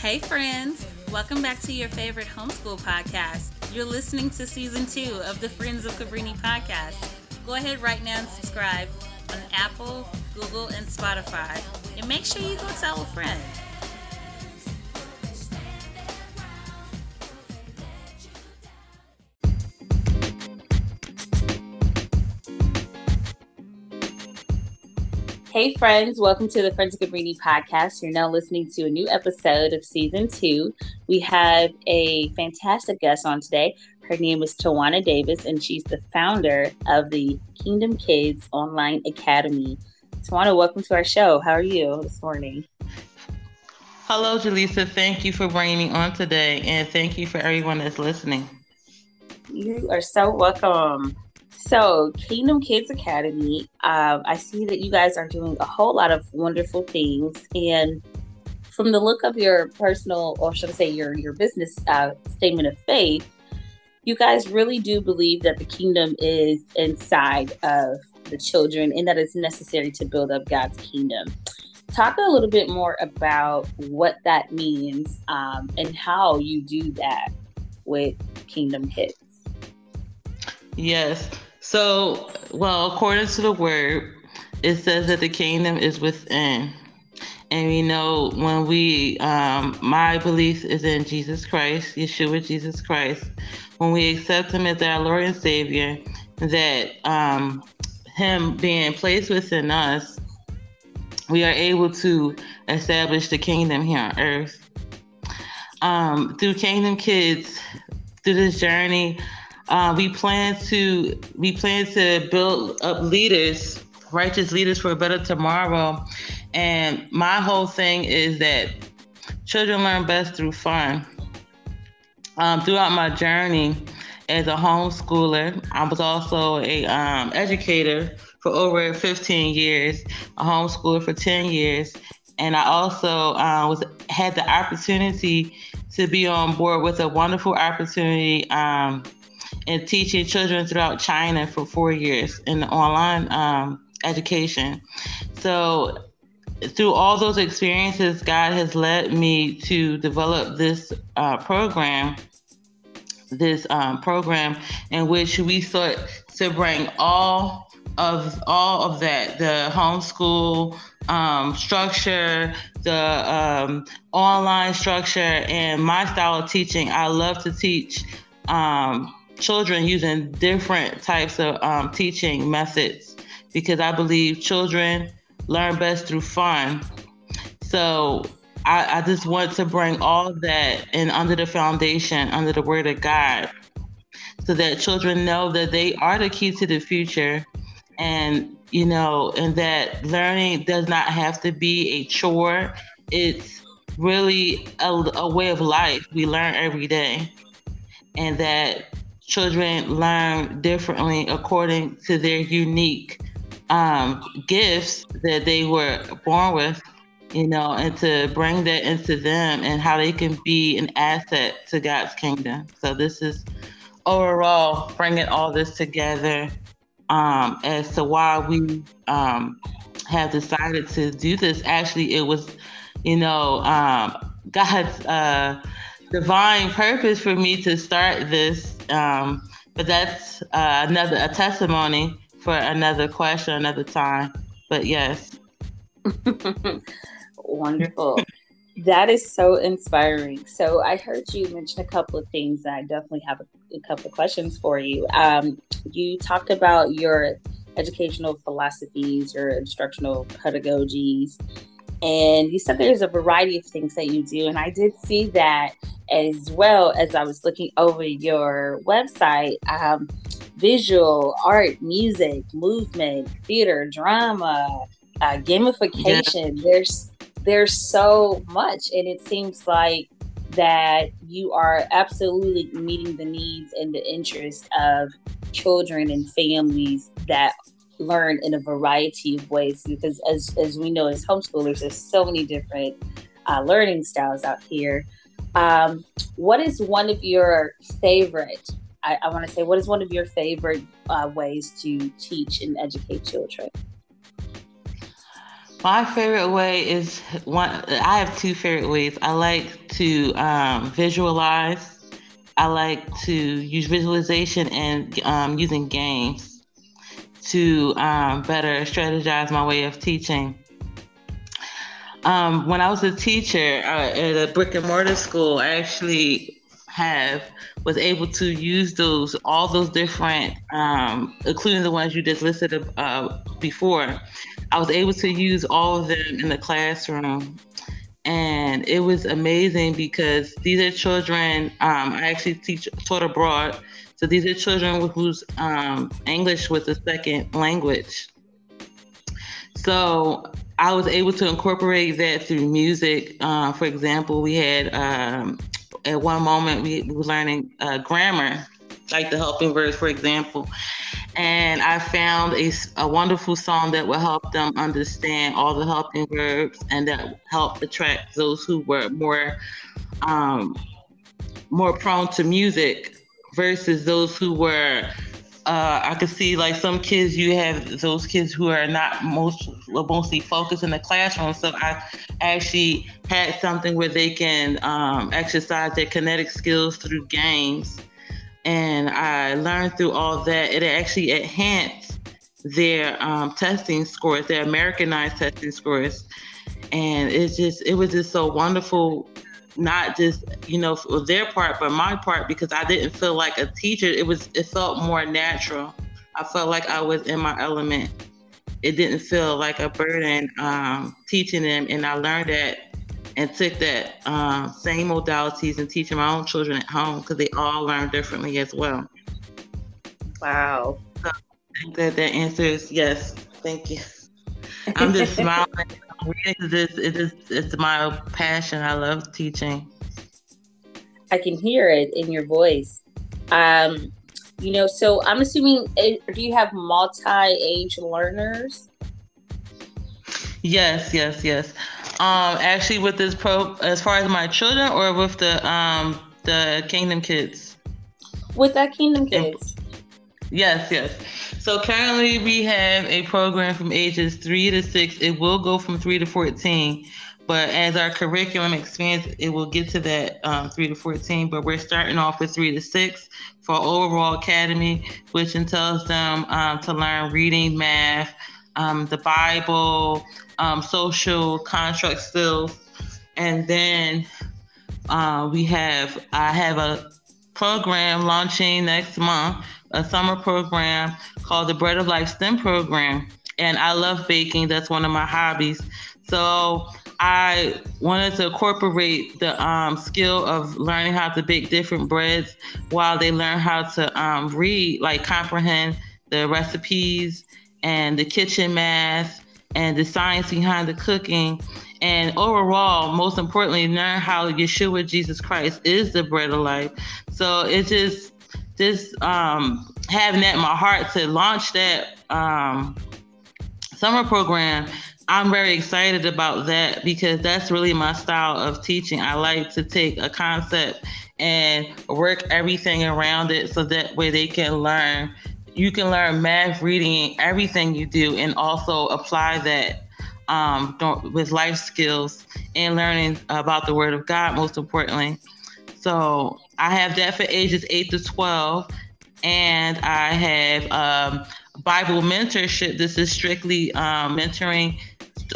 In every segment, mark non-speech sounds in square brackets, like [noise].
Hey, friends. Welcome back to your favorite homeschool podcast. You're listening to season two of the Friends of Cabrini podcast. Go ahead right now and subscribe on Apple, Google, and Spotify. And make sure you go tell a friend. Hey, friends, welcome to the Friends of Cabrini podcast. You're now listening to a new episode of season two. We have a fantastic guest on today. Her name is Tawana Davis, and she's the founder of the Kingdom Kidz Online Academy. Tawana, welcome to our show. How are you this morning? Hello, Jaleesa. Thank you for bringing me on today, and thank you for everyone that's listening. You are so welcome. So, Kingdom Kidz Academy, um, I see that you guys are doing a whole lot of wonderful things. And from the look of your personal, or should I say, your your business uh, statement of faith, you guys really do believe that the kingdom is inside of the children and that it's necessary to build up God's kingdom. Talk a little bit more about what that means um, and how you do that with Kingdom Kidz. Yes. So, well, according to the word, it says that the kingdom is within. And we know when we, um, my belief is in Jesus Christ, Yeshua Jesus Christ. When we accept Him as our Lord and Savior, that um, Him being placed within us, we are able to establish the kingdom here on earth. Um, through Kingdom Kidz, through this journey, uh, we plan to we plan to build up leaders, righteous leaders for a better tomorrow. And my whole thing is that children learn best through fun. Um, throughout my journey as a homeschooler, I was also a um, educator for over 15 years, a homeschooler for 10 years, and I also uh, was had the opportunity to be on board with a wonderful opportunity um, and teaching children throughout China for four years in online um, education. So, through all those experiences, God has led me to develop this uh, program, this um, program in which we sought to bring all of all of that, the homeschool um, structure, the um, online structure, and my style of teaching. I love to teach um, children using different types of um, teaching methods because I believe children learn best through fun. So I, I just want to bring all that in under the foundation, under the Word of God, so that children know that they are the key to the future and you know and that learning does not have to be a chore it's really a, a way of life we learn every day and that children learn differently according to their unique um, gifts that they were born with, you know, and to bring that into them and how they can be an asset to God's kingdom. So this is overall bringing all this together um, as to why we um, have decided to do this. Actually, it was, you know, um, [laughs] God's uh, divine purpose for me to start this um, but that's uh, another a testimony for another question, another time. But yes. [laughs] Wonderful. that is so inspiring. So I heard you mention a couple of things. I definitely have a, a couple of questions for you. Um, you talked about your educational philosophies, your instructional pedagogies, and you said there's a variety of things that you do. And I did see that as well as I was looking over your website. Um, visual, art, music, movement, theater, drama, uh, gamification. Yeah. There's there's so much, and it seems like that you are absolutely meeting the needs and the interests of children and families that learn in a variety of ways because as, as we know as homeschoolers there's so many different uh, learning styles out here um, what is one of your favorite i, I want to say what is one of your favorite uh, ways to teach and educate children My favorite way is one. I have two favorite ways. I like to um, visualize. I like to use visualization and um, using games to um, better strategize my way of teaching. Um, when I was a teacher uh, at a brick and mortar school, I actually have was able to use those all those different, um, including the ones you just listed uh, before. I was able to use all of them in the classroom, and it was amazing because these are children. Um, I actually teach taught abroad, so these are children whose um, English was a second language. So I was able to incorporate that through music. Uh, for example, we had um, at one moment we, we were learning uh, grammar, like the helping verbs, for example. And I found a, a wonderful song that would help them understand all the helping verbs and that helped attract those who were more um, more prone to music versus those who were uh, I could see like some kids you have those kids who are not most mostly focused in the classroom. So I actually had something where they can um, exercise their kinetic skills through games, and I learned through all that. It actually enhanced their um, testing scores, their Americanized testing scores, and it's just it was just so wonderful not just you know for their part but my part because i didn't feel like a teacher. It was it felt more natural. I felt like i was in my element. It didn't feel like a burden um, teaching them and i learned that and took that um, same modalities and teaching my own children at home because they all learn differently as well. Wow. So i think that that answers yes. Thank you. [laughs] I'm just smiling it is, it is, it's my passion. I love teaching. I can hear it in your voice. Um, you know, so I'm assuming, eh, do you have multi-age learners? Yes, yes, yes. Um, actually, with this pro, as far as my children, or with the um the Kingdom Kidz. With that Kingdom Kidz. Yes, yes. So currently we have a program from ages three to six. It will go from three to 14, but as our curriculum expands, it will get to that um, three to 14. But we're starting off with three to six for overall academy, which entails them um, to learn reading, math, um, the Bible, um, social construct skills, and then uh, we have I have a program launching next month a summer program called the Bread of Life STEM program. And I love baking, that's one of my hobbies. So I wanted to incorporate the um, skill of learning how to bake different breads while they learn how to um, read, like comprehend the recipes and the kitchen math and the science behind the cooking. And overall, most importantly, learn how Yeshua Jesus Christ is the bread of life. So it just just um, having that in my heart to launch that um, summer program, I'm very excited about that because that's really my style of teaching. I like to take a concept and work everything around it so that way they can learn. You can learn math, reading, everything you do, and also apply that um, with life skills and learning about the Word of God, most importantly. So I have that for ages 8 to 12. And I have um, Bible mentorship. This is strictly um, mentoring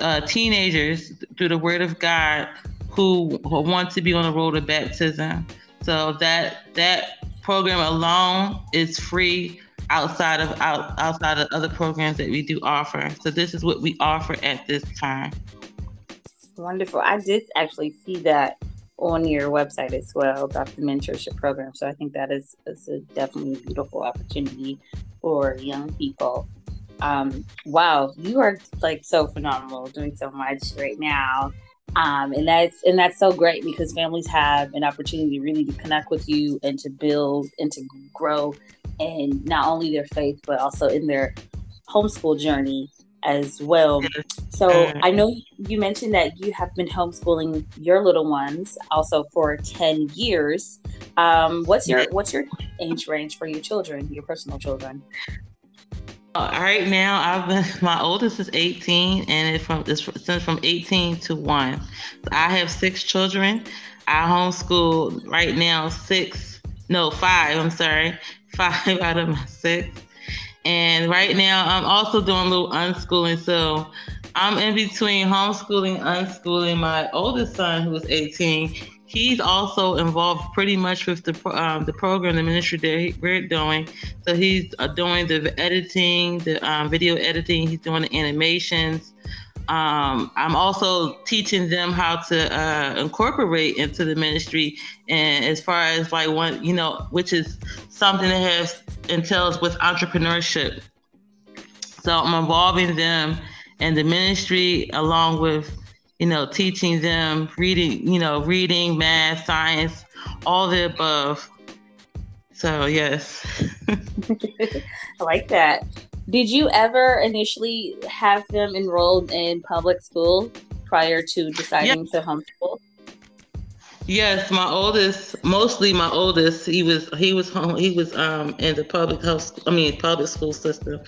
uh, teenagers through the Word of God who, who want to be on the road to baptism. So that that program alone is free outside of out, outside of other programs that we do offer. So this is what we offer at this time. Wonderful. I did actually see that on your website as well about the mentorship program. So I think that is, is a definitely beautiful opportunity for young people. Um, wow, you are like so phenomenal, doing so much right now. Um, and that's and that's so great because families have an opportunity really to connect with you and to build and to grow in not only their faith but also in their homeschool journey as well. So mm. I know you mentioned that you have been homeschooling your little ones also for 10 years. Um, what's your what's your age range for your children, your personal children? right now, I've been [laughs] my oldest is 18, and it's from it's since from 18 to one. So I have six children. I homeschool right now six, no five. I'm sorry, [laughs] five out of my six. And right now, I'm also doing a little unschooling. So I'm in between homeschooling, unschooling. My oldest son, who is 18, he's also involved pretty much with the um, the program, the ministry that we're doing. So he's uh, doing the editing, the um, video editing. He's doing the animations. Um, I'm also teaching them how to uh, incorporate into the ministry, and as far as like one, you know, which is something that has entails with entrepreneurship. So I'm involving them in the ministry along with you know, teaching them reading, you know, reading, math, science, all the above. So, yes. [laughs] [laughs] I like that. Did you ever initially have them enrolled in public school prior to deciding to homeschool? Yes, my oldest, mostly my oldest, he was he was home he was um in the public house I mean public school system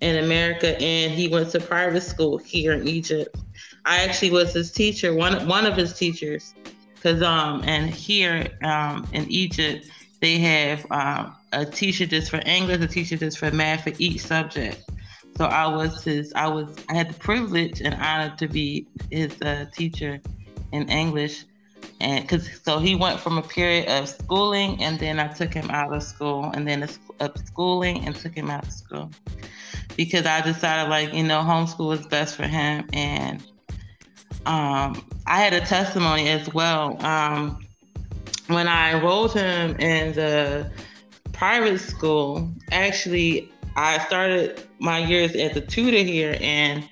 in America and he went to private school here in Egypt. I actually was his teacher, one one of his teachers, because um and here um in Egypt they have um, a teacher just for English, a teacher just for math for each subject. So I was his, I was, I had the privilege and honor to be his uh, teacher in English, and because so he went from a period of schooling, and then I took him out of school, and then of schooling, and took him out of school, because I decided like you know homeschool was best for him, and um, I had a testimony as well. Um, when I enrolled him in the private school, actually, I started my years as a tutor here, and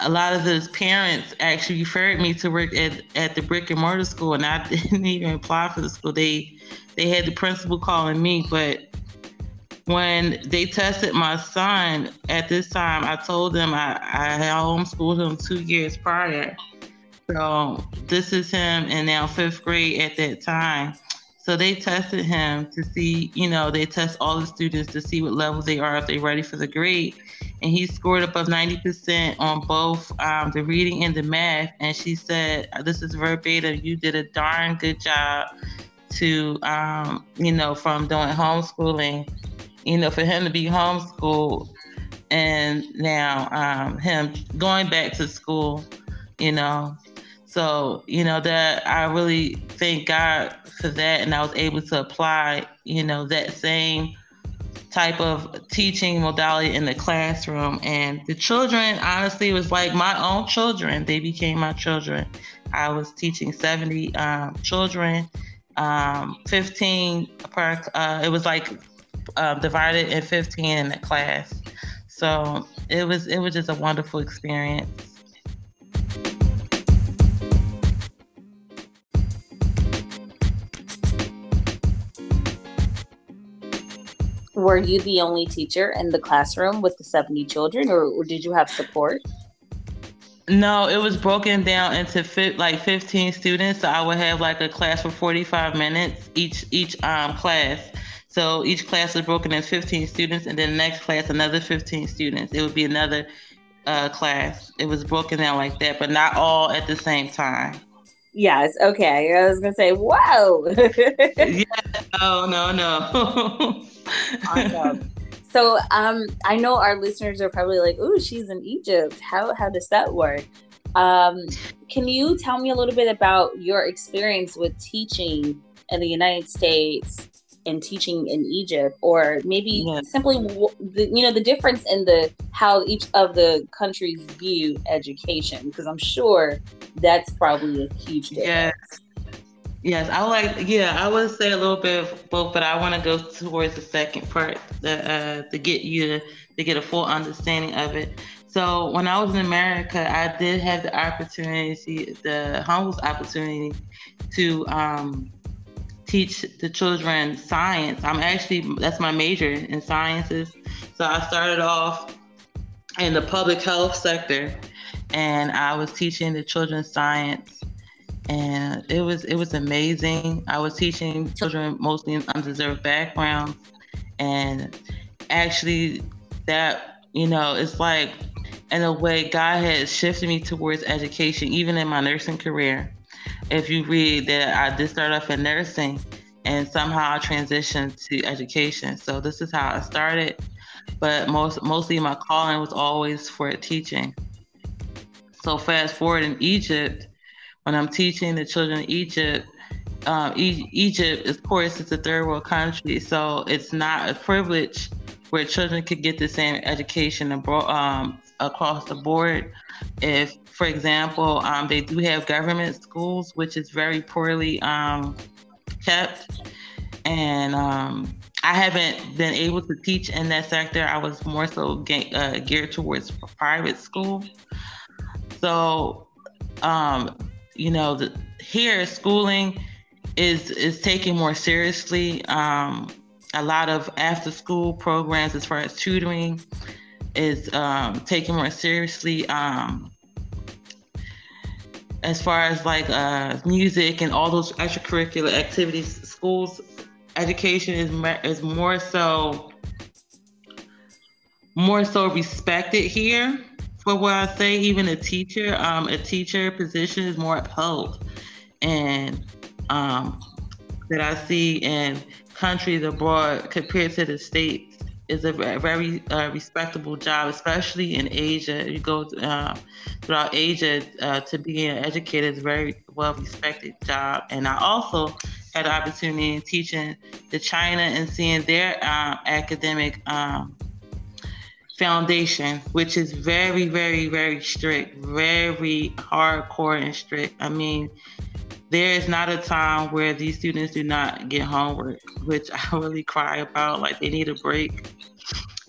a lot of his parents actually referred me to work at, at the brick and mortar school, and I [laughs] didn't even apply for the school. They they had the principal calling me, but when they tested my son at this time, I told them I, I had homeschooled him two years prior. So this is him in now fifth grade at that time. So they tested him to see, you know, they test all the students to see what level they are if they're ready for the grade. And he scored above 90% on both um, the reading and the math. And she said, this is verbatim, you did a darn good job to, um, you know, from doing homeschooling you know, for him to be homeschooled and now um, him going back to school, you know. So, you know, that I really thank God for that. And I was able to apply, you know, that same type of teaching modality in the classroom. And the children, honestly, was like my own children. They became my children. I was teaching 70 um, children, um, 15 per, uh, it was like um, divided in 15 in the class. So it was it was just a wonderful experience. Were you the only teacher in the classroom with the 70 children, or, or did you have support? No, it was broken down into fi- like 15 students. So I would have like a class for 45 minutes each each um, class. So each class was broken in 15 students, and then the next class, another 15 students. It would be another uh, class. It was broken down like that, but not all at the same time. Yes. Okay. I was gonna say, whoa. [laughs] yeah. No. No. No. [laughs] awesome. So, um, I know our listeners are probably like, "Ooh, she's in Egypt. How how does that work?" Um, can you tell me a little bit about your experience with teaching in the United States and teaching in Egypt, or maybe yeah. simply you know the difference in the how each of the countries view education, because I'm sure that's probably a huge difference. Yes. Yes, I like. Yeah, I would say a little bit of both, but I want to go towards the second part to, uh, to get you to, to get a full understanding of it. So when I was in America, I did have the opportunity, the humble opportunity, to um, teach the children science. I'm actually that's my major in sciences. So I started off in the public health sector and I was teaching the children science and it was it was amazing. I was teaching children mostly in undeserved backgrounds and actually that you know it's like in a way God has shifted me towards education, even in my nursing career. If you read that I did start off in nursing and somehow I transitioned to education. So this is how I started. But most mostly my calling was always for teaching. So fast forward in Egypt, when I'm teaching the children in Egypt, um, e- Egypt, of course, it's a third world country, so it's not a privilege where children could get the same education abroad, um, across the board. If, for example, um, they do have government schools, which is very poorly um, kept, and um, I haven't been able to teach in that sector. I was more so uh, geared towards private school. So, um, you know, the, here schooling is is taken more seriously. Um, a lot of after school programs, as far as tutoring, is um, taken more seriously. Um, as far as like uh, music and all those extracurricular activities, schools education is is more so more so respected here. For what I say, even a teacher, um, a teacher position is more upheld, and um, that I see in countries abroad compared to the states is a very uh, respectable job, especially in Asia. You go uh, throughout Asia uh, to be an educator is a very well respected job. And I also had the opportunity in teaching to China and seeing their uh, academic um, foundation, which is very, very, very strict, very hardcore and strict. I mean, there is not a time where these students do not get homework, which I really cry about. Like they need a break.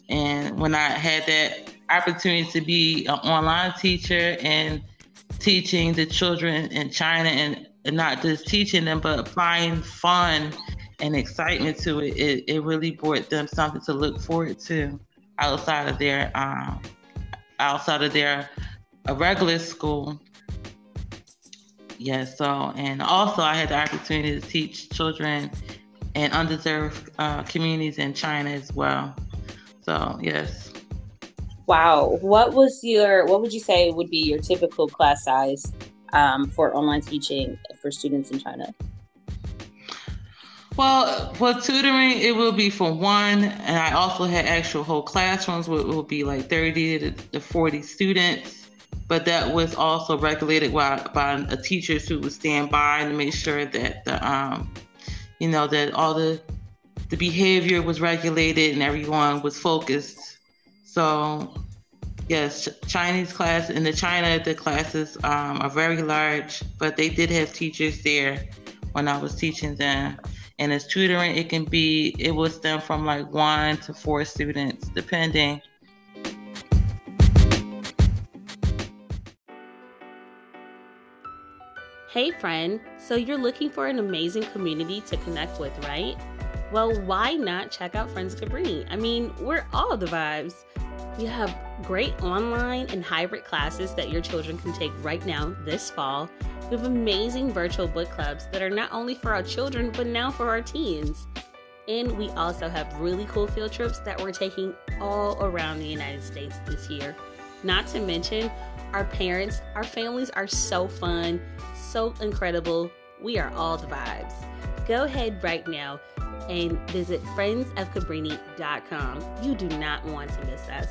And when I had that opportunity to be an online teacher and teaching the children in China and, and not just teaching them, but applying fun and excitement to it, it, it really brought them something to look forward to outside of their um, outside of their regular school Yes, so and also I had the opportunity to teach children in undeserved uh, communities in China as well. So yes. Wow, what was your what would you say would be your typical class size um, for online teaching for students in China? Well, for tutoring, it will be for one, and I also had actual whole classrooms where it will be like 30 to 40 students but that was also regulated by, by a teachers who would stand by and make sure that the um, you know that all the the behavior was regulated and everyone was focused. So yes chinese class in the china the classes um, are very large but they did have teachers there when i was teaching them. And as tutoring it can be it was them from like one to four students depending Hey, friend, so you're looking for an amazing community to connect with, right? Well, why not check out Friends Cabrini? I mean, we're all the vibes. We have great online and hybrid classes that your children can take right now this fall. We have amazing virtual book clubs that are not only for our children, but now for our teens. And we also have really cool field trips that we're taking all around the United States this year. Not to mention, our parents, our families are so fun so incredible. We are all the vibes. Go ahead right now and visit friendsofcabrini.com. You do not want to miss us.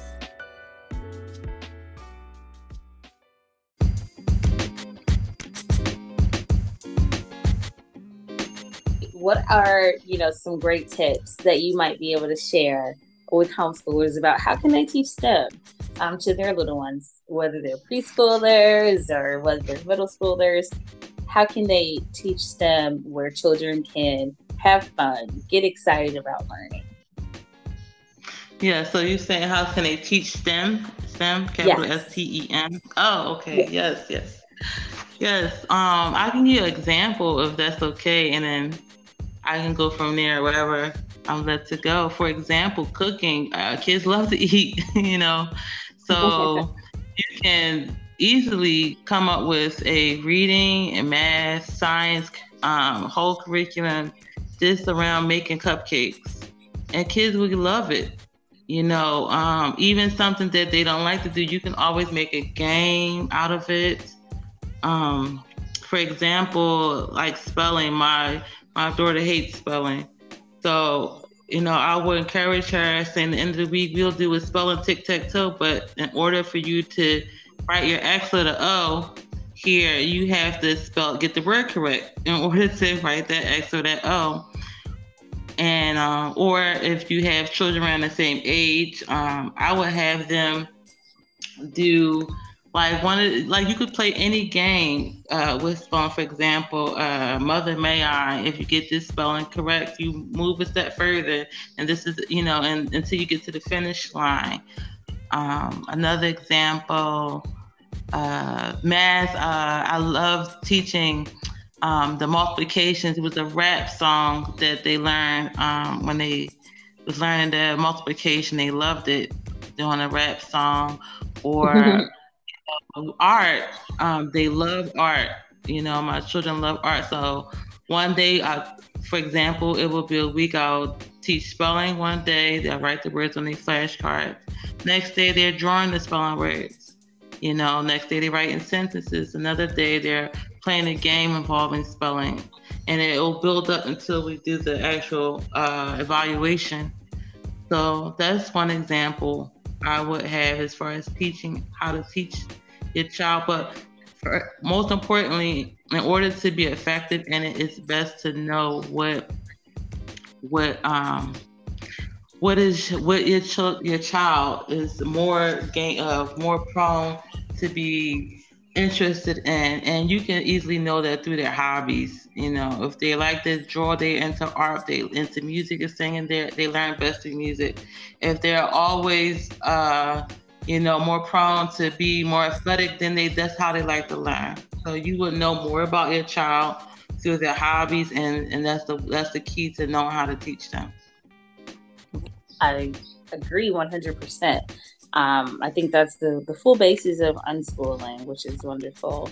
What are, you know, some great tips that you might be able to share with homeschoolers about how can they teach STEM um, to their little ones? whether they're preschoolers or whether they're middle schoolers, how can they teach STEM where children can have fun, get excited about learning? Yeah, so you're saying how can they teach STEM? STEM, capital S T E M. Oh, okay. Yes, yes. Yes. Um, I can give you an example if that's okay, and then I can go from there, whatever I'm led to go. For example, cooking. Uh, kids love to [laughs] eat, you know. So [laughs] you can easily come up with a reading and math, science, um, whole curriculum just around making cupcakes. And kids would love it. You know, um, even something that they don't like to do, you can always make a game out of it. Um, for example, like spelling, my my daughter hates spelling, so you know, I would encourage her saying the end of the week we'll do a spelling tic tac toe, but in order for you to write your X letter O, here you have to spell get the word correct in order to write that X or that O. And um, or if you have children around the same age, um, I would have them do like one of like you could play any game uh, with spelling. For example, uh, "Mother May I." If you get this spelling correct, you move a step further, and this is you know, and until you get to the finish line. Um, another example, uh, math. Uh, I love teaching um, the multiplications. It was a rap song that they learned um, when they was learning the multiplication. They loved it doing a rap song or art. Um, they love art. You know, my children love art. So one day, I, for example, it will be a week I'll teach spelling. One day they'll write the words on their flashcards. Next day they're drawing the spelling words. You know, next day they're writing sentences. Another day they're playing a game involving spelling. And it will build up until we do the actual uh, evaluation. So that's one example I would have as far as teaching how to teach your child. But for, most importantly, in order to be effective and it, it's best to know what what um what is what your ch- your child is more gain uh, more prone to be interested in and you can easily know that through their hobbies you know. If they like to draw they're into art they into music and singing they they learn best through music. If they're always uh you know more prone to be more athletic then they that's how they like to learn. So you would know more about your child through their hobbies and and that's the that's the key to knowing how to teach them. I agree 100% um, I think that's the, the full basis of unschooling, which is wonderful.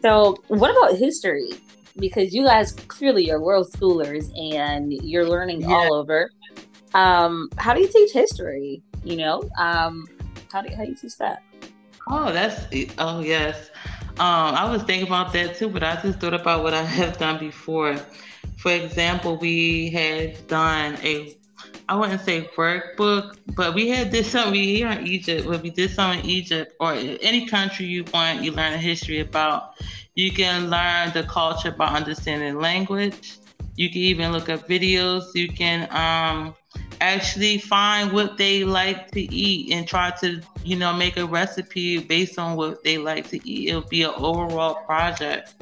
So, what about history? Because you guys clearly are world schoolers and you're learning yeah. all over. Um, how do you teach history? You know, um, how do how do you teach that? Oh, that's oh yes. Um, I was thinking about that too, but I just thought about what I [laughs] have done before. For example, we had done a I wouldn't say workbook, but we had this something here in Egypt. When we did something in Egypt or any country you want, you learn a history about. You can learn the culture by understanding language. You can even look up videos. You can um, actually find what they like to eat and try to, you know, make a recipe based on what they like to eat. It'll be an overall project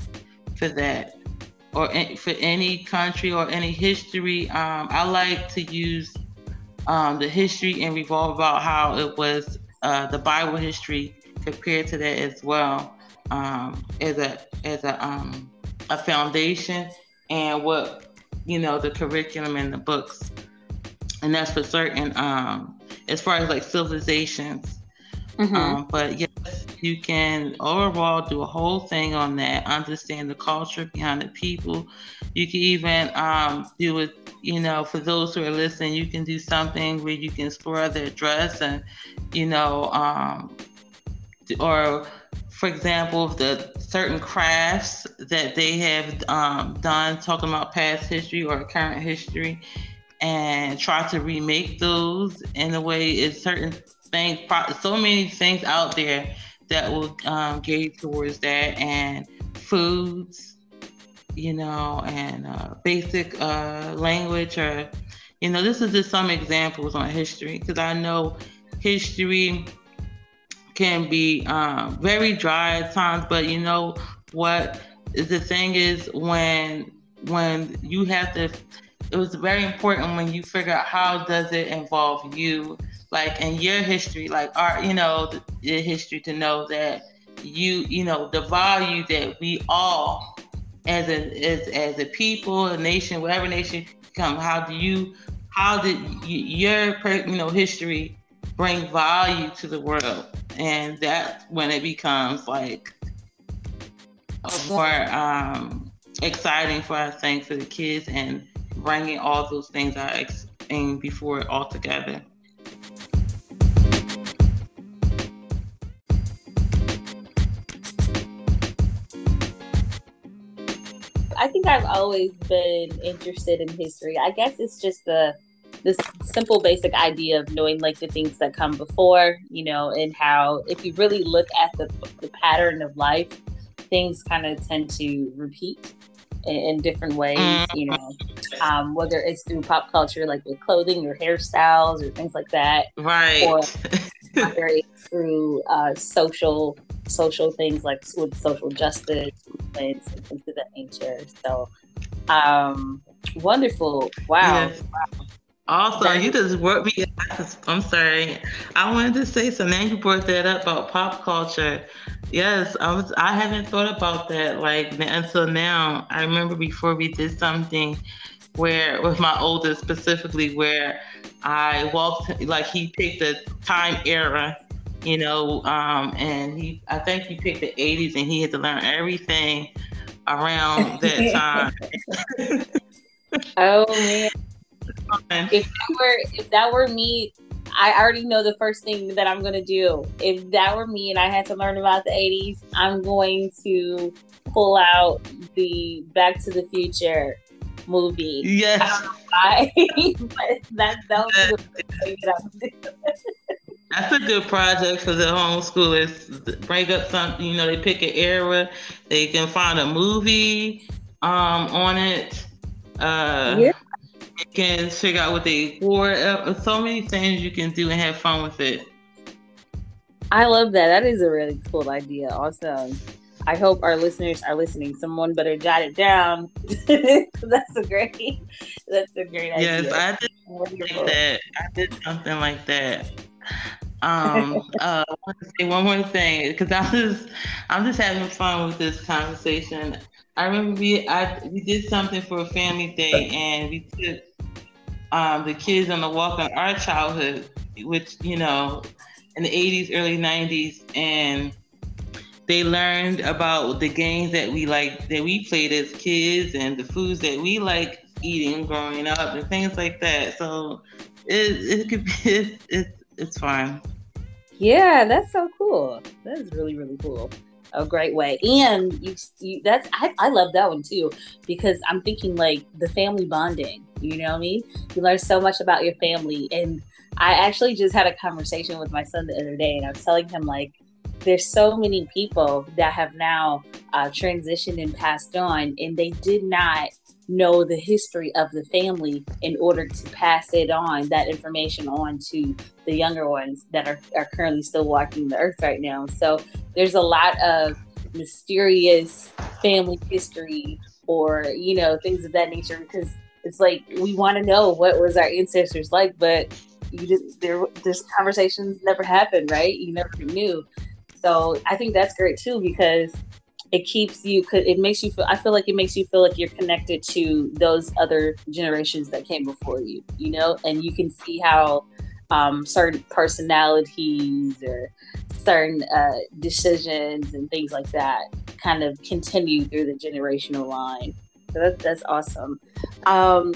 for that or for any country or any history. Um, I like to use um, the history and revolve about how it was uh, the Bible history compared to that as well um, as a as a um, a foundation and what you know the curriculum and the books, and that's for certain. Um, as far as like civilizations, mm-hmm. Um, but yes, you can overall do a whole thing on that, understand the culture behind the people. You can even um, do it, you know, for those who are listening, you can do something where you can explore their dress and, you know, um, or for example, the certain crafts that they have um, done, talking about past history or current history, and try to remake those in a way. It's certain things, so many things out there that will um, gauge towards that and foods, you know, and uh, basic uh, language or, you know, this is just some examples on history because I know history can be um, very dry at times, but you know what? The thing is when when you have to it was very important when you figure out how does it involve you like in your history, like our, you know, the, the history to know that you, you know, the value that we all as a as, as a people, a nation, whatever nation come, how do you how did you, your you know history bring value to the world? And that's when it becomes like more um, exciting for us, think for the kids and bringing all those things I ex- before all together I think I've always been interested in history. I guess it's just the this simple basic idea of knowing like the things that come before, you know, and how if you really look at the, the pattern of life, things kind of tend to repeat in, in different ways, mm-hmm. you know, um, whether it's through pop culture, like with clothing or hairstyles or things like that, right? Or [laughs] through uh, social social things like with social justice and things of that nature. So, um, wonderful! Wow. Yes. wow. Also, you just worked me. I'm sorry. I wanted to say so. Now you brought that up about pop culture. Yes, I was. I haven't thought about that like until now. I remember before we did something where with my oldest specifically where I walked like he picked a time era, you know, um, and he I think he picked the 80s and he had to learn everything around [laughs] that time. oh man. If that were if that were me, I already know the first thing that I'm gonna do. If that were me and I had to learn about the 80s, I'm going to pull out the Back to the Future movie. Yes. I don't know why, [laughs] but that that was [laughs] That's a good project for the homeschoolers. Break up something, you know, they pick an era, they can find a movie um, on it. Uh, yeah you can figure out what they wore. So many things you can do and have fun with it. I love that. That is a really cool idea. Awesome. I hope our listeners are listening. Someone better jot it down. [laughs] that's a great. That's a great idea. Yes, I did like that. I did something like that. Um, uh, I want to say one more thing because I'm just, I'm just having fun with this conversation. I remember we I we did something for a family day and we took um, the kids on the walk on our childhood, which you know, in the '80s, early '90s, and they learned about the games that we like that we played as kids and the foods that we like eating growing up and things like that. So it it could be [laughs] it's it's, it's fine. Yeah, that's so cool. That is really really cool a great way. And you, you that's I, I love that one too because I'm thinking like the family bonding. You know what I mean? You learn so much about your family. And I actually just had a conversation with my son the other day, and I was telling him like there's so many people that have now uh, transitioned and passed on, and they did not know the history of the family in order to pass it on, that information on to the younger ones that are, are currently still walking the earth right now. So there's a lot of mysterious family history or, you know, things of that nature because it's like we want to know what was our ancestors like, but you just there this conversations never happened, right? You never knew. So I think that's great too because it keeps you it makes you feel i feel like it makes you feel like you're connected to those other generations that came before you you know? And you can see how um, certain personalities or certain uh, decisions and things like that kind of continue through the generational line. So that's, that's awesome. Um,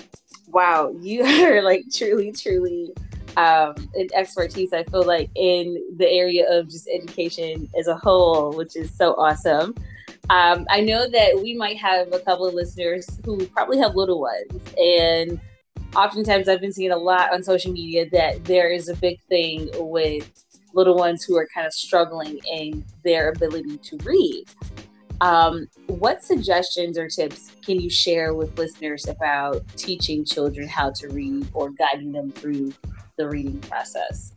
wow you [laughs] are like truly truly um, an expertise i feel like in the area of just education as a whole which is so awesome um, I know that we might have a couple of listeners who probably have little ones. And oftentimes I've been seeing a lot on social media that there is a big thing with little ones who are kind of struggling in their ability to read. Um, what suggestions or tips can you share with listeners about teaching children how to read or guiding them through the reading process?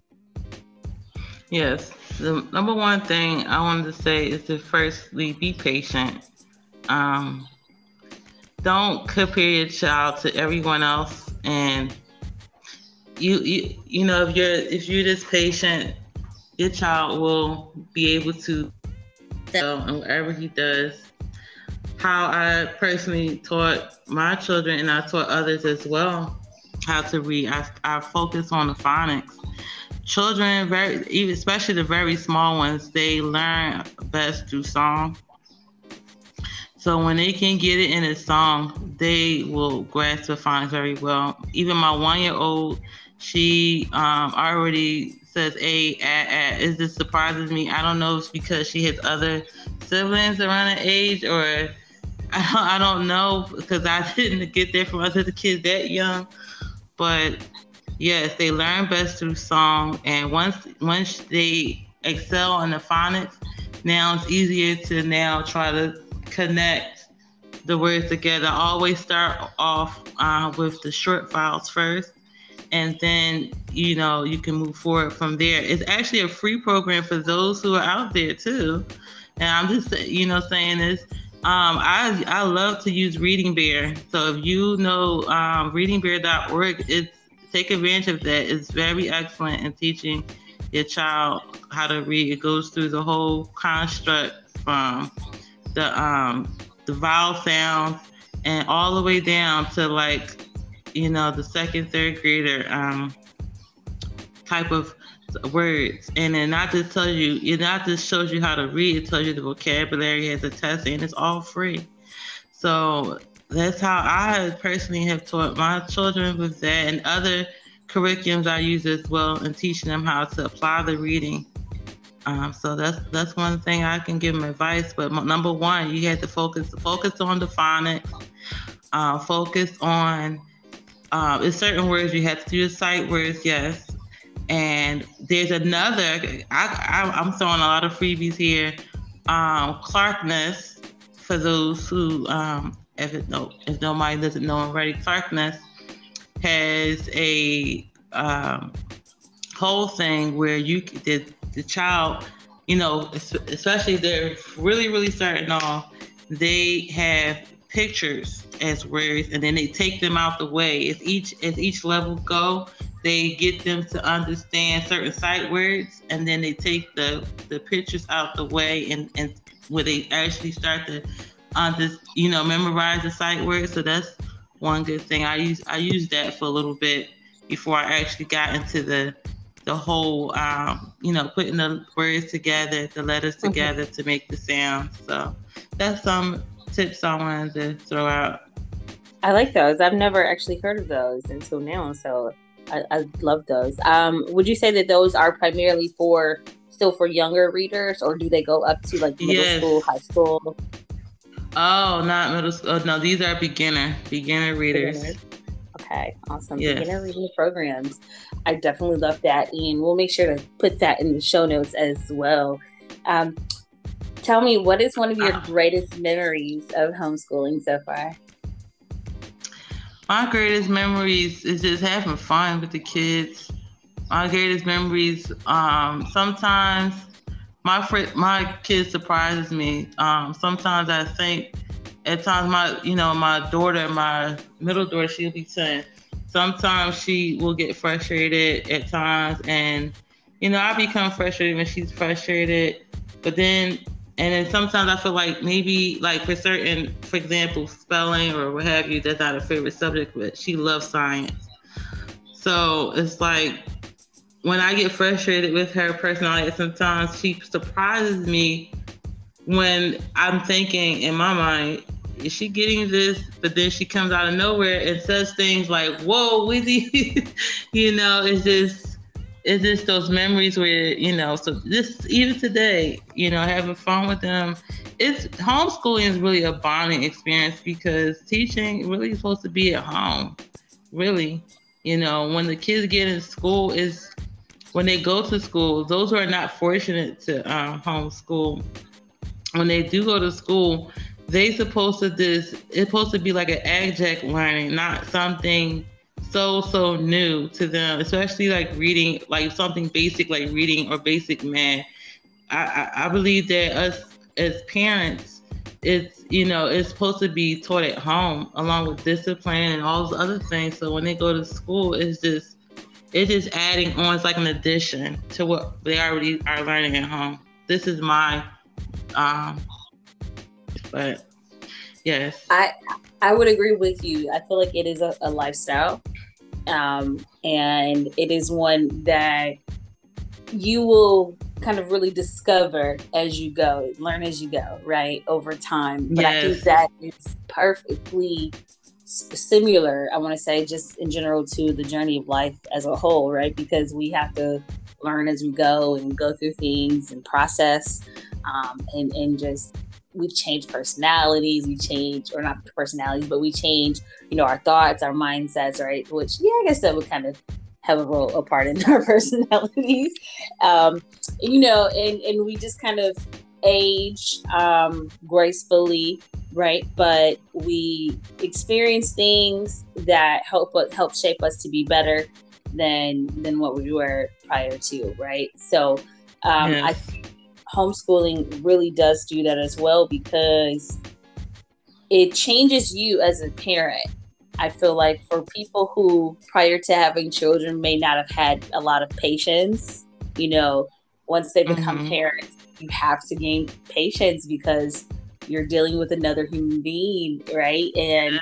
Yes. The number one thing I wanted to say is to firstly be patient. Um, don't compare your child to everyone else and you, you you know if you're if you're just patient your child will be able to tell and whatever he does how i personally taught my children and i taught others as well how to read i, I focus on the phonics children, very even especially the very small ones, they learn best through song. So when they can get it in a song, they will grasp the phonics very well. Even my one-year-old, she um, already says a a a. Is this surprises me? I don't know if it's because she has other siblings around her age, or [laughs] I don't know because I [laughs] didn't get there from other kids that young, but yes, they learn best through song. And once once they excel in the phonics, now it's easier to now try to connect the words together. Always start off uh, with the short vowels first, and then you know you can move forward from there. It's actually a free program for those who are out there too. And I'm just you know saying this. Um, I I love to use Reading Bear. So if you know um, readingbear.org, it's take advantage of that. It's very excellent in teaching your child how to read. It goes through the whole construct from the um, the vowel sounds and all the way down to like you know the second third grader um, type of words and then not just tell you it not just shows you how to read it tells you the vocabulary has a test and it's all free so that's how i personally have taught my children with that and other curriculums i use as well in teaching them how to apply the reading um, so that's that's one thing I can give them advice. But number one, you have to focus focus on the phonics, uh, focus on uh, in certain words you have to do the sight words, yes. And there's another. I, I am throwing a lot of freebies here. Um, Clarkness for those who um, if it no if nobody doesn't know already, Clarkness has a um, whole thing where you the the child, you know, especially they're really really starting off, they have pictures as words, and then they take them out the way. As each as each level go, they get them to understand certain sight words, and then they take the the pictures out the way, and and where they actually start to under you know memorize the sight words. So that's one good thing. I use I used that for a little bit before I actually got into the the whole um, you know putting the words together, the letters mm-hmm. together mm-hmm. to make the sound. So that's some tips I wanted to throw out. I like those. I've never actually heard of those until now, so I, I love those. Um, would you say that those are primarily for still for younger readers, or do they go up to like middle yes. school, high school? Oh, not middle school. Oh, no, these are beginner beginner readers. Beginners. Okay, awesome. Yes. Beginner reading programs. I definitely love that, and we'll make sure to put that in the show notes as well. Um, tell me, what is one of your uh, greatest memories of homeschooling so far? My greatest memories is just having fun with the kids. My greatest memories, um, sometimes my fr- my kid surprises me. Um, sometimes I think, at times my you know my daughter, my middle daughter, she'll be saying, sometimes she will get frustrated at times, and you know I become frustrated when she's frustrated. But then and then sometimes I feel like maybe like for certain, for example, spelling or what have you, that's not a favorite subject, but she loves science. So it's like when I get frustrated with her personality, sometimes she surprises me when I'm thinking in my mind, is she getting this? But then she comes out of nowhere and says things like, "Whoa, Wizzy," [laughs] you know, it's just it's just those memories where you know so this even today you know having fun with them it's homeschooling is really a bonding experience because teaching really is supposed to be at home really you know when the kids get in school is when they go to school those who are not fortunate to um, homeschool when they do go to school they supposed to this it's supposed to be like an adjunct learning not something so so new to them, especially like reading like something basic like reading or basic math. I, I, I believe that us as parents, it's you know it's supposed to be taught at home along with discipline and all those other things. So when they go to school, it's just it's just adding on. It's like an addition to what they already are learning at home. This is my um, but yes, I I would agree with you. I feel like it is a, a lifestyle um, and it is one that you will kind of really discover as you go, learn as you go, right, over time. But yes. I think that is perfectly similar, I want to say, just in general to the journey of life as a whole, right? Because we have to learn as we go and go through things and process um, and, and just we've changed personalities, we change or not personalities, but we change, you know, our thoughts, our mindsets, right? Which yeah, I guess that would kind of have a role a part in [laughs] our personalities. Um, you know, and, and we just kind of age um, gracefully, right? But we experience things that help help shape us to be better than than what we were prior to, right? So um, I think homeschooling really does do that as well because it changes you as a parent. I feel like for people who prior to having children may not have had a lot of patience, you know, once they become mm-hmm. parents, you have to gain patience because you're dealing with another human being, right? And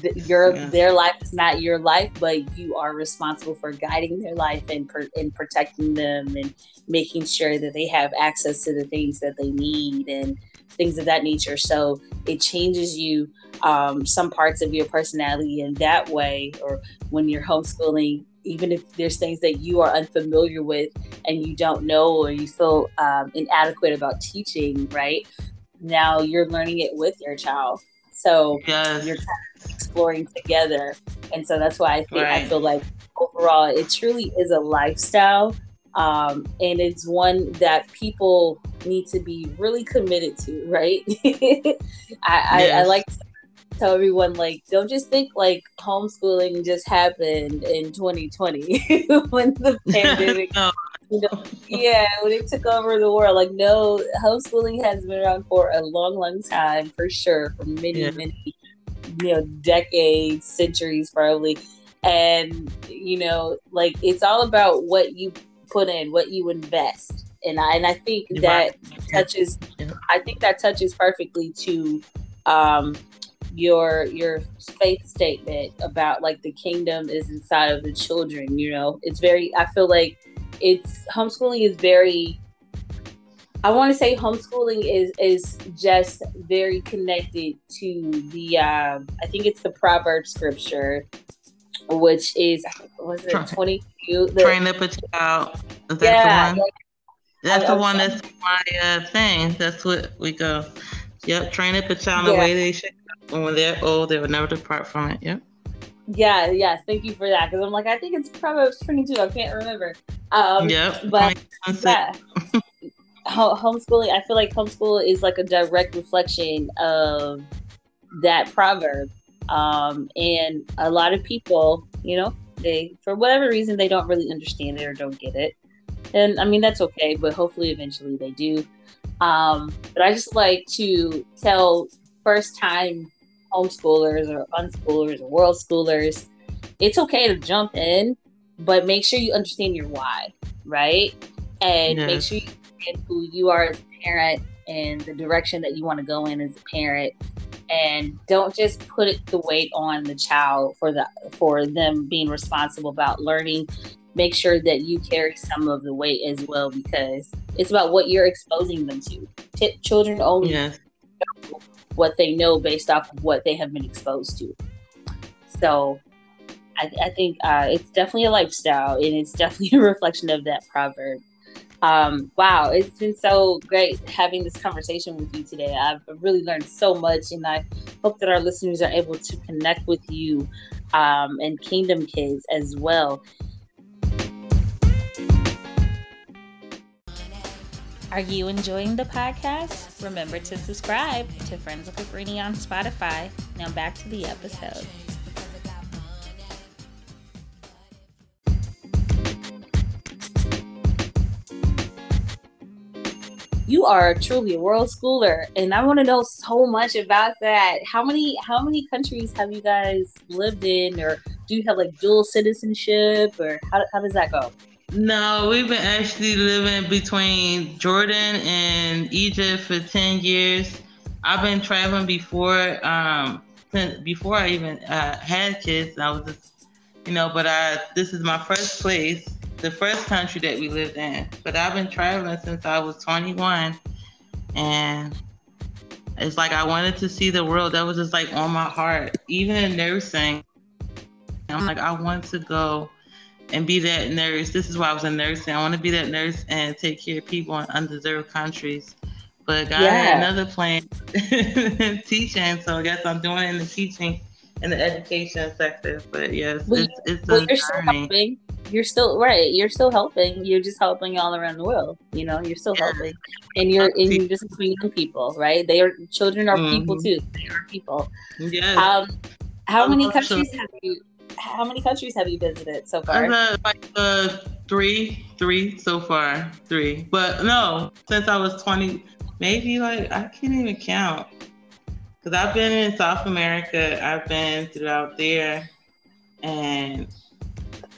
th- your yeah. their life is not your life, but you are responsible for guiding their life and per- and protecting them and making sure that they have access to the things that they need and things of that nature. So it changes you um, some parts of your personality in that way, or when you're homeschooling, even if there's things that you are unfamiliar with and you don't know or you feel um, inadequate about teaching, right? Now you're learning it with your child. So yes. you're kind of exploring together. And so that's why I think right. I feel like overall it truly is a lifestyle. Um, and it's one that people need to be really committed to, right? [laughs] I, yes. I, I like to tell everyone like don't just think like homeschooling just happened in 2020 [laughs] when the [laughs] pandemic no. you know, yeah when it took over the world. Like no homeschooling has been around for a long long time for sure for many yeah. many you know decades centuries probably. And you know like it's all about what you put in what you invest and I, and I think that touches I think that touches perfectly to um, your your faith statement about like the kingdom is inside of the children you know? It's very i feel like it's homeschooling is very i want to say homeschooling is is just very connected to the um i think it's the proverb scripture which is was it 22 the, train up a child. Is that yeah, the one that's the one that's my uh, thing. That's what we go. Yep train up a child yeah. the way they should and when they're old, they will never depart from it. Yep. Yeah, yes. Thank you for that. Because I'm like, I think it's Proverbs 22. I can't remember. Um, yep. But yeah. [laughs] homeschooling, I feel like homeschool is like a direct reflection of that proverb. Um, and a lot of people, you know, they, for whatever reason, they don't really understand it or don't get it. And I mean, that's okay, but hopefully eventually they do. Um, but I just like to tell first time homeschoolers or unschoolers or world schoolers, it's okay to jump in, but make sure you understand your why, right? And yeah. make sure you understand who you are as a parent and the direction that you want to go in as a parent. And don't just put it, the weight on the child for the for them being responsible about learning. Make sure that you carry some of the weight as well because it's about what you're exposing them to. T- children only yes what they know based off of what they have been exposed to. So I, I think uh, it's definitely a lifestyle and it's definitely [laughs] a reflection of that proverb. Um, wow, it's been so great having this conversation with you today. I've really learned so much, and I hope that our listeners are able to connect with you um, and Kingdom Kidz as well. Are you enjoying the podcast? Remember to subscribe to Friends of Cabrini on Spotify. Now back to the episode. You are truly a world schooler, and I want to know so much about that. How many how many countries have you guys lived in, or do you have like dual citizenship, or how, how does that go? No, we've been actually living between Jordan and Egypt for 10 years. I've been traveling before, um, before I even uh, had kids. I was just, you know, but I, this is my first place, the first country that we lived in. But I've been traveling since I was 21. And it's like I wanted to see the world. That was just like on my heart. Even in nursing, I'm like, I want to go and be that nurse. This is why I was a nurse. And I want to be that nurse and take care of people in undeserved countries But God yeah. had another plan [laughs] teaching, so I guess I'm doing in the teaching in the education sector. But yes, well, it's, it's well, you're still helping. You're still right. You're still helping. You're just helping all around the world. You know, you're still yeah. helping, and you're and you're just young people, right? They are children are mm-hmm. people too. They are people. Yeah. Um, how many countries have you? How many countries have you visited so far? Uh, like uh, three, three so far, three. But no, since I was twenty, maybe like I can't even count. Cause I've been in South America, I've been throughout there, and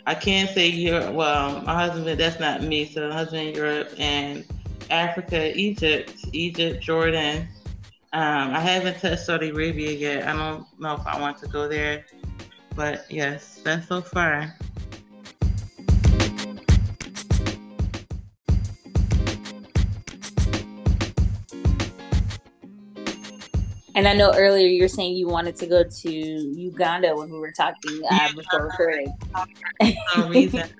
I can't say Europe. Well, my husband, that's not me. So my husband, Europe and Africa, Egypt, Egypt, Jordan. Um, I haven't touched Saudi Arabia yet. I don't know if I want to go there, but yes, that's so far. And I know earlier you were saying you wanted to go to Uganda when we were talking uh, before recording. no reason.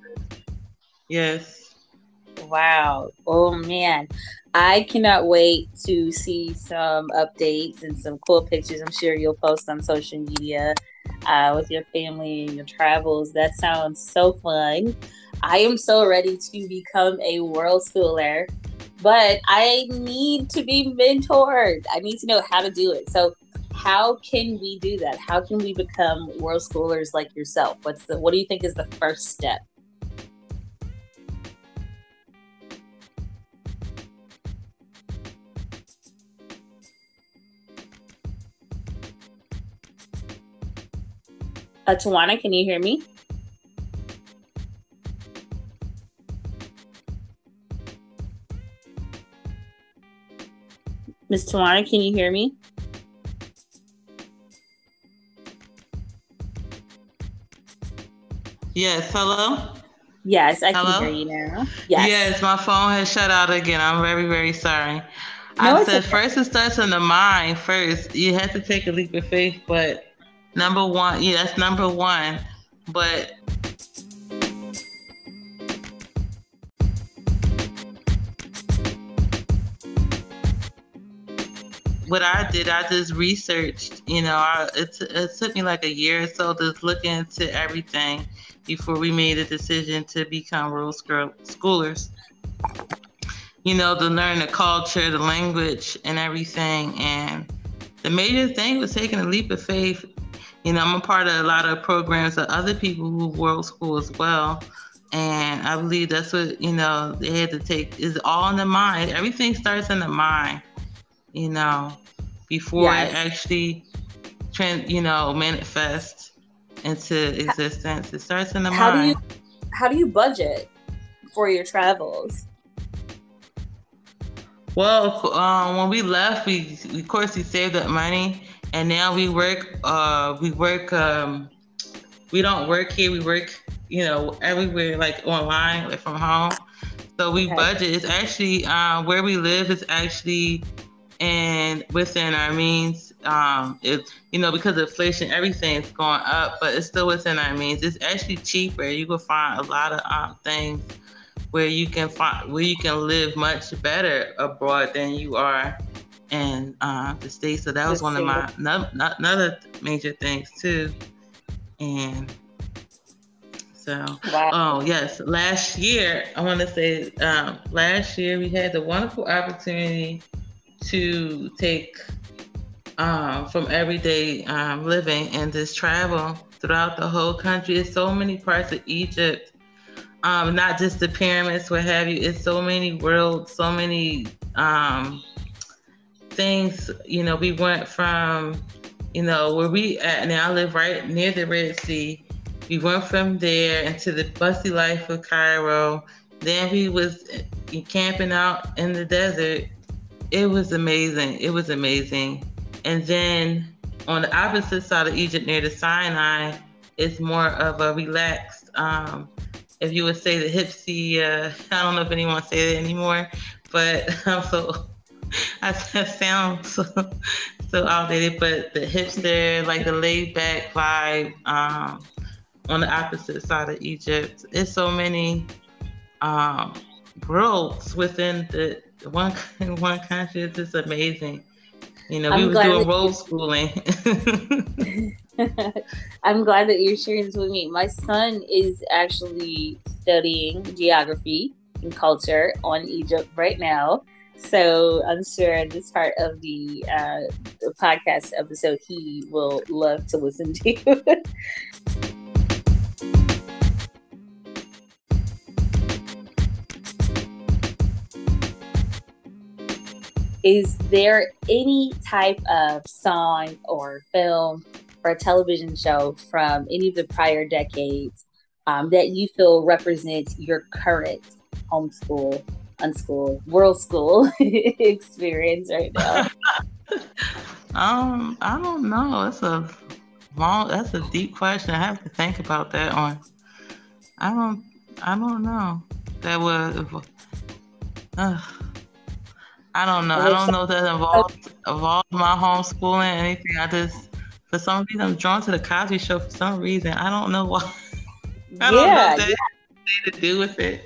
[laughs] yes. Wow. Oh man. I cannot wait to see some updates and some cool pictures. I'm sure you'll post on social media uh, with your family and your travels. That sounds so fun. I am so ready to become a world schooler but I need to be mentored. I need to know how to do it. So, how can we do that? How can we become world schoolers like yourself? What's the what do you think is the first step? Uh, Tawana, can you hear me? Miss Tawana, can you hear me? Yes, hello? Yes, I hello? can hear you now. Yes. Yes, my phone has shut out again. I'm very, very sorry. No, I said okay. first it starts in the mind first. You have to take a leap of faith, but number one, yeah, that's number one. But what I did, I just researched. You know, I, it, it took me like a year or so to look into everything before we made a decision to become world schoolers. You know, to learn the culture, the language, and everything. And the major thing was taking a leap of faith. You know, I'm a part of a lot of programs of other people who world school as well. And I believe that's what, you know, they had to take is all in the mind. Everything starts in the mind, you know before yes. it actually, trans, you know, manifests into existence. It starts in the mind. how mind. Do you, how do you budget for your travels? Well, um, when we left, we, we of course we saved up money, and now we work. Uh, we work. Um, we don't work here. We work, you know, everywhere, like online, like from home. So we okay. budget. It's actually uh, where we live is actually and within our means. Um, it you know because of inflation, everything's going up, but it's still within our means. It's actually cheaper. You can find a lot of um, things where you can find where you can live much better abroad than you are in uh, the state. So that was one of my no, another major things too, and. So, wow. oh yes, last year I want to say um, last year we had the wonderful opportunity to take um, from everyday um, living and just travel throughout the whole country. It's so many parts of Egypt, um, not just the pyramids, what have you. It's so many worlds, so many um, things. You know, we went from, you know, where we at now. I live right near the Red Sea. We went from there into the busy life of Cairo. Then we was camping out in the desert it was amazing. It was amazing. And then on the opposite side of Egypt, near the Sinai, it's more of a relaxed. Um, if you would say the hipsy, uh, [laughs] I don't know if anyone say that anymore, but [laughs] I'm so [laughs] I sound [laughs] so so outdated. But the hipster, like the laid back vibe, um, on the opposite side of Egypt, it's so many um, worlds within the one [laughs] one country is just amazing. You know, I'm we were doing road schooling. I'm glad that you're sharing this with me. My son is actually studying geography and culture on Egypt right now. So I'm sure this part of the, uh, the podcast episode he will love to listen to. [laughs] is there any type of song or film or a television show from any of the prior decades um, that you feel represents your current homeschool, unschool, world school [laughs] experience right now? [laughs] um, I don't know. That's a long. That's a deep question. I have to think about that one. I don't. I don't know. That was. Uh, I don't know. I don't know if that involved involved my homeschooling anything. I just for some reason I'm drawn to the Cosby Show for some reason. I don't know why. [laughs] I don't know that yeah. to do with it,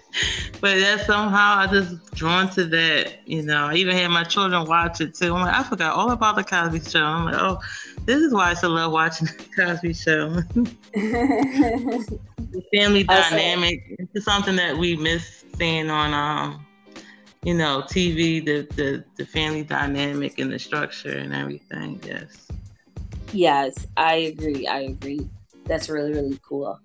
but that somehow I just drawn to that. You know, I even had my children watch it too. I'm like, I forgot all about the Cosby Show. I'm like, oh, this is why I still love watching [laughs] the Cosby Show. [laughs] the family dynamic. It's something that we miss seeing on um you know, TV, the, the, the family dynamic and the structure and everything. Yes. Yes, I agree. I agree. That's really, really cool.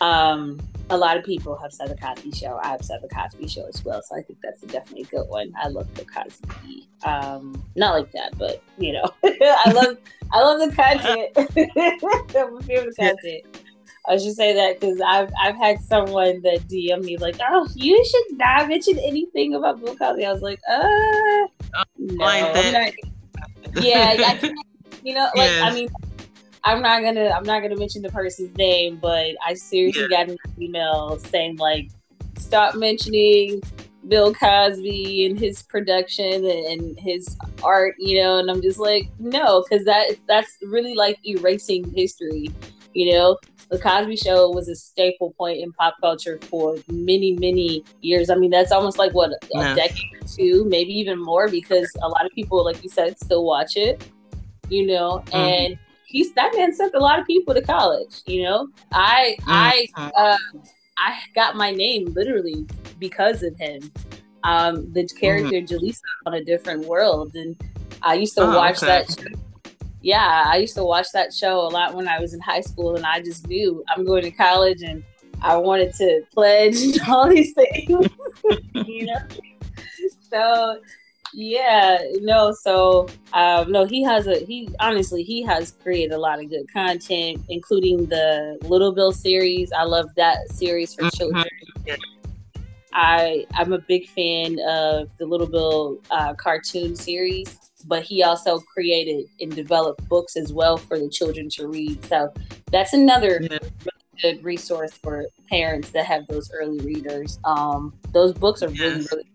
Um, a lot of people have said the Cosby Show. I've said the Cosby Show as well, so I think that's a definitely a good one. I love the Cosby. Um, not like that, but you know, [laughs] I love I love the content. [laughs] I'm a fan of the content. I should say that because I've I've had someone that DM me like, "Oh, you should not mention anything about Bill Cosby." I was like, "Uh, oh, no, like yeah, I [laughs] you know, like yes. I mean, I'm not gonna I'm not gonna mention the person's name, but I seriously yeah. got an email saying like, stop mentioning Bill Cosby and his production and his art, you know, and I'm just like, no, because that that's really like erasing history, you know the Cosby Show was a staple point in pop culture for many, many years. I mean, that's almost like what a yeah. decade or two, maybe even more, because a lot of people, like you said, still watch it. You know, mm-hmm. and he's that man sent a lot of people to college. You know, I mm-hmm. I uh, I got my name literally because of him. Um, the character mm-hmm. Jaleesa on a different world, and I used to oh, watch okay. that. Show yeah, I used to watch that show a lot when I was in high school, and I just knew I'm going to college and I wanted to pledge and [laughs] all these things, [laughs] you know. So, yeah, no, so um, no, he has a he honestly he has created a lot of good content, including the Little Bill series. I love that series for children. Mm-hmm. I I'm a big fan of the Little Bill uh, cartoon series but he also created and developed books as well for the children to read. So that's another yeah. good resource for parents that have those early readers. Um, those books are really, yes. really,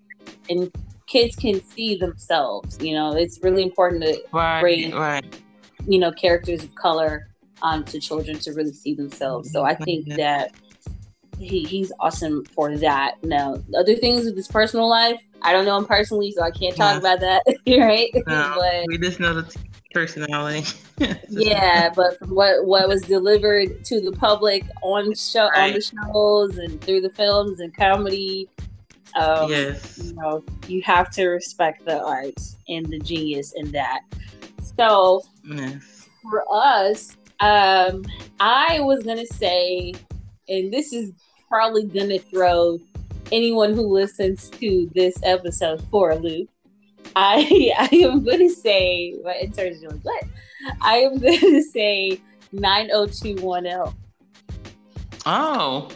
and kids can see themselves. You know, it's really important to right, bring, right. you know, characters of color um, to children to really see themselves. So I think that he, he's awesome for that. Now, other things with his personal life, I don't know him personally, so I can't talk yeah. about that, [laughs] right? No, [laughs] but, we just know the personality. [laughs] yeah, but from what what was delivered to the public on show right. on the shows and through the films and comedy, um, yes, you know, you have to respect the art and the genius in that. So, yes. for us, um, I was gonna say, and this is probably gonna throw anyone who listens to this episode for a loop. I [laughs] I am gonna say my intern's doing what? I am [laughs] gonna say nine oh two one L. Oh.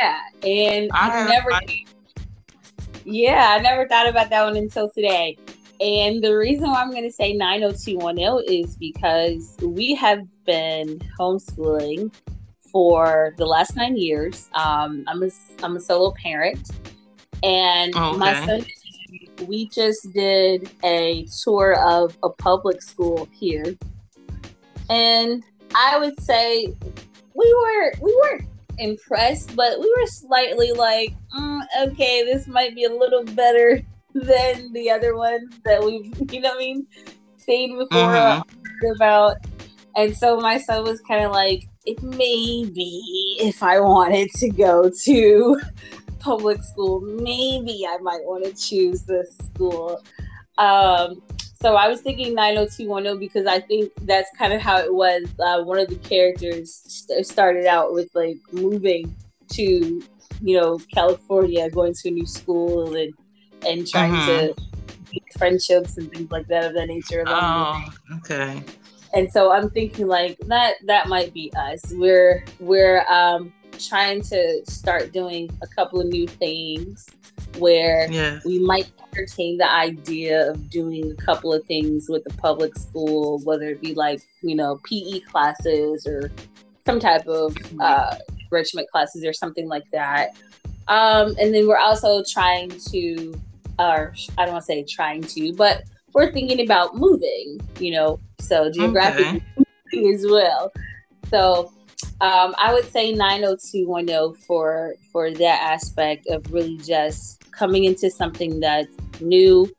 Yeah. And I, never I, Yeah, I never thought about that one until today. And the reason why I'm going to say 90210 is because we have been homeschooling for the last nine years. Um, I'm a I'm a solo parent, and oh, okay. my son. We just did a tour of a public school here, and I would say we were we weren't impressed, but we were slightly like, mm, okay, this might be a little better [laughs] than the other ones that we've, [laughs] you know what I mean, seen before mm-hmm. about. And so my son was kind of like, it may be if I wanted to go to [laughs] public school, maybe I might want to choose this school. Um, so I was thinking 90210 because I think that's kind of how it was. Uh, one of the characters st- started out with like moving to, you know, California, going to a new school and and trying uh-huh. to make friendships and things like that of that nature. Oh, okay. And so I'm thinking like that that might be us. We're we're um trying to start doing a couple of new things where we might entertain the idea of doing a couple of things with the public school, whether it be like, you know, PE classes or some type of uh, enrichment classes or something like that. Um, and then we're also trying to, or I don't want to say trying to, but we're thinking about moving, you know, so geographically okay. as well. So um, I would say 90210 for for that aspect of really just coming into something that's new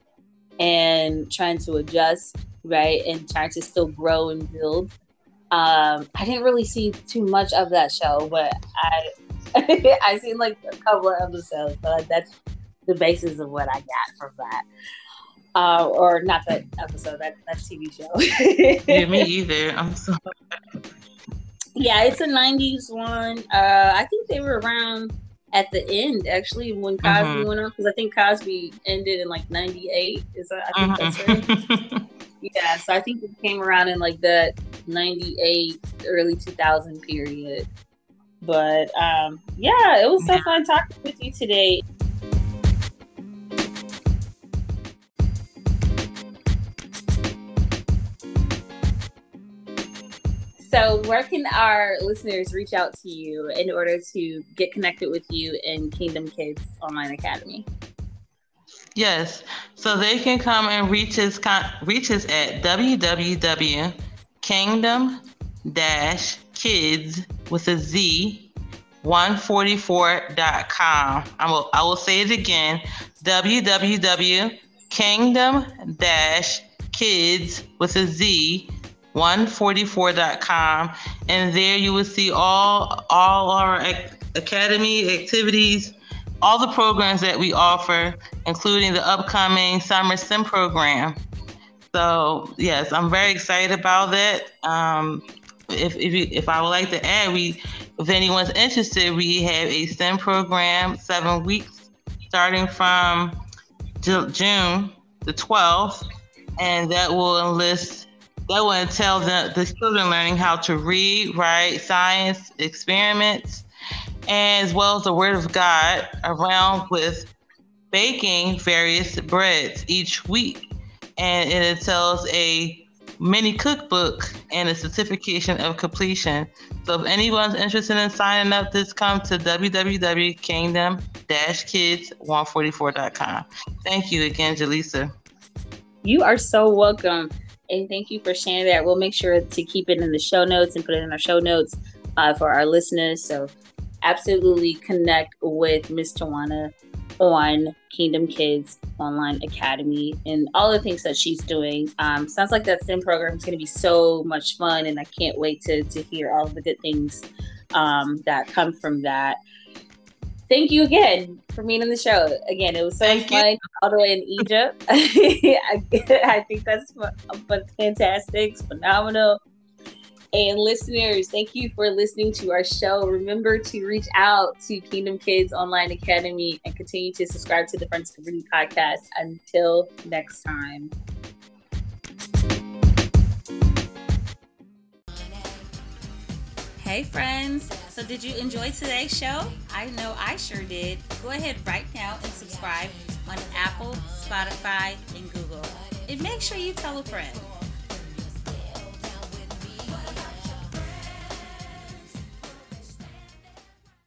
and trying to adjust, right, and trying to still grow and build. Um, I didn't really see too much of that show, but I [laughs] I seen like a couple of episodes, but that's the basis of what I got from that. Uh, or not that episode, that that TV show. [laughs] yeah, me either. I'm sorry. [laughs] yeah, it's a '90s one. Uh, I think they were around at the end actually when Cosby mm-hmm. went on because I think Cosby ended in like '98. Is that I think mm-hmm. that's right. yeah, so I think it came around in like that '98, early 2000 period. But um, yeah, it was so fun talking with you today. So, where can our listeners reach out to you in order to get connected with you in Kingdom Kidz Online Academy? Yes, so they can come and reach us reach us at www.kingdom-kids with a Z 144.com. I will I will say it again. www.kingdom-kids with a Z 144.com and there you will see all all our academy activities all the programs that we offer including the upcoming summer STEM program so yes i'm very excited about that um, if, if, you, if i would like to add we if anyone's interested we have a STEM program seven weeks starting from june the 12th and that will enlist that will entail the, the children learning how to read, write, science, experiments, as well as the Word of God around with baking various breads each week. And it entails a mini cookbook and a certification of completion. So if anyone's interested in signing up, just come to www.kingdom-kids144.com. Thank you again, Jaleesa. You are so welcome. And thank you for sharing that. We'll make sure to keep it in the show notes and put it in our show notes uh, for our listeners. So absolutely connect with Miss Tawana on Kingdom Kidz Online Academy and all the things that she's doing. Um, sounds like that STEM program is going to be so much fun, and I can't wait to, to hear all the good things um, that come from that thank you again for being on the show. Again, it was so thank fun you. all the way in Egypt. [laughs] I, [laughs] I, think that's fantastic, phenomenal. And listeners, thank you for listening to our show. Remember to reach out to Kingdom Kidz Online Academy and continue to subscribe to the Friends Community Podcast. Until next time. Hey, friends. So, did you enjoy today's show? I know I sure did. Go ahead right now and subscribe on Apple, Spotify, and Google. And make sure you tell a friend.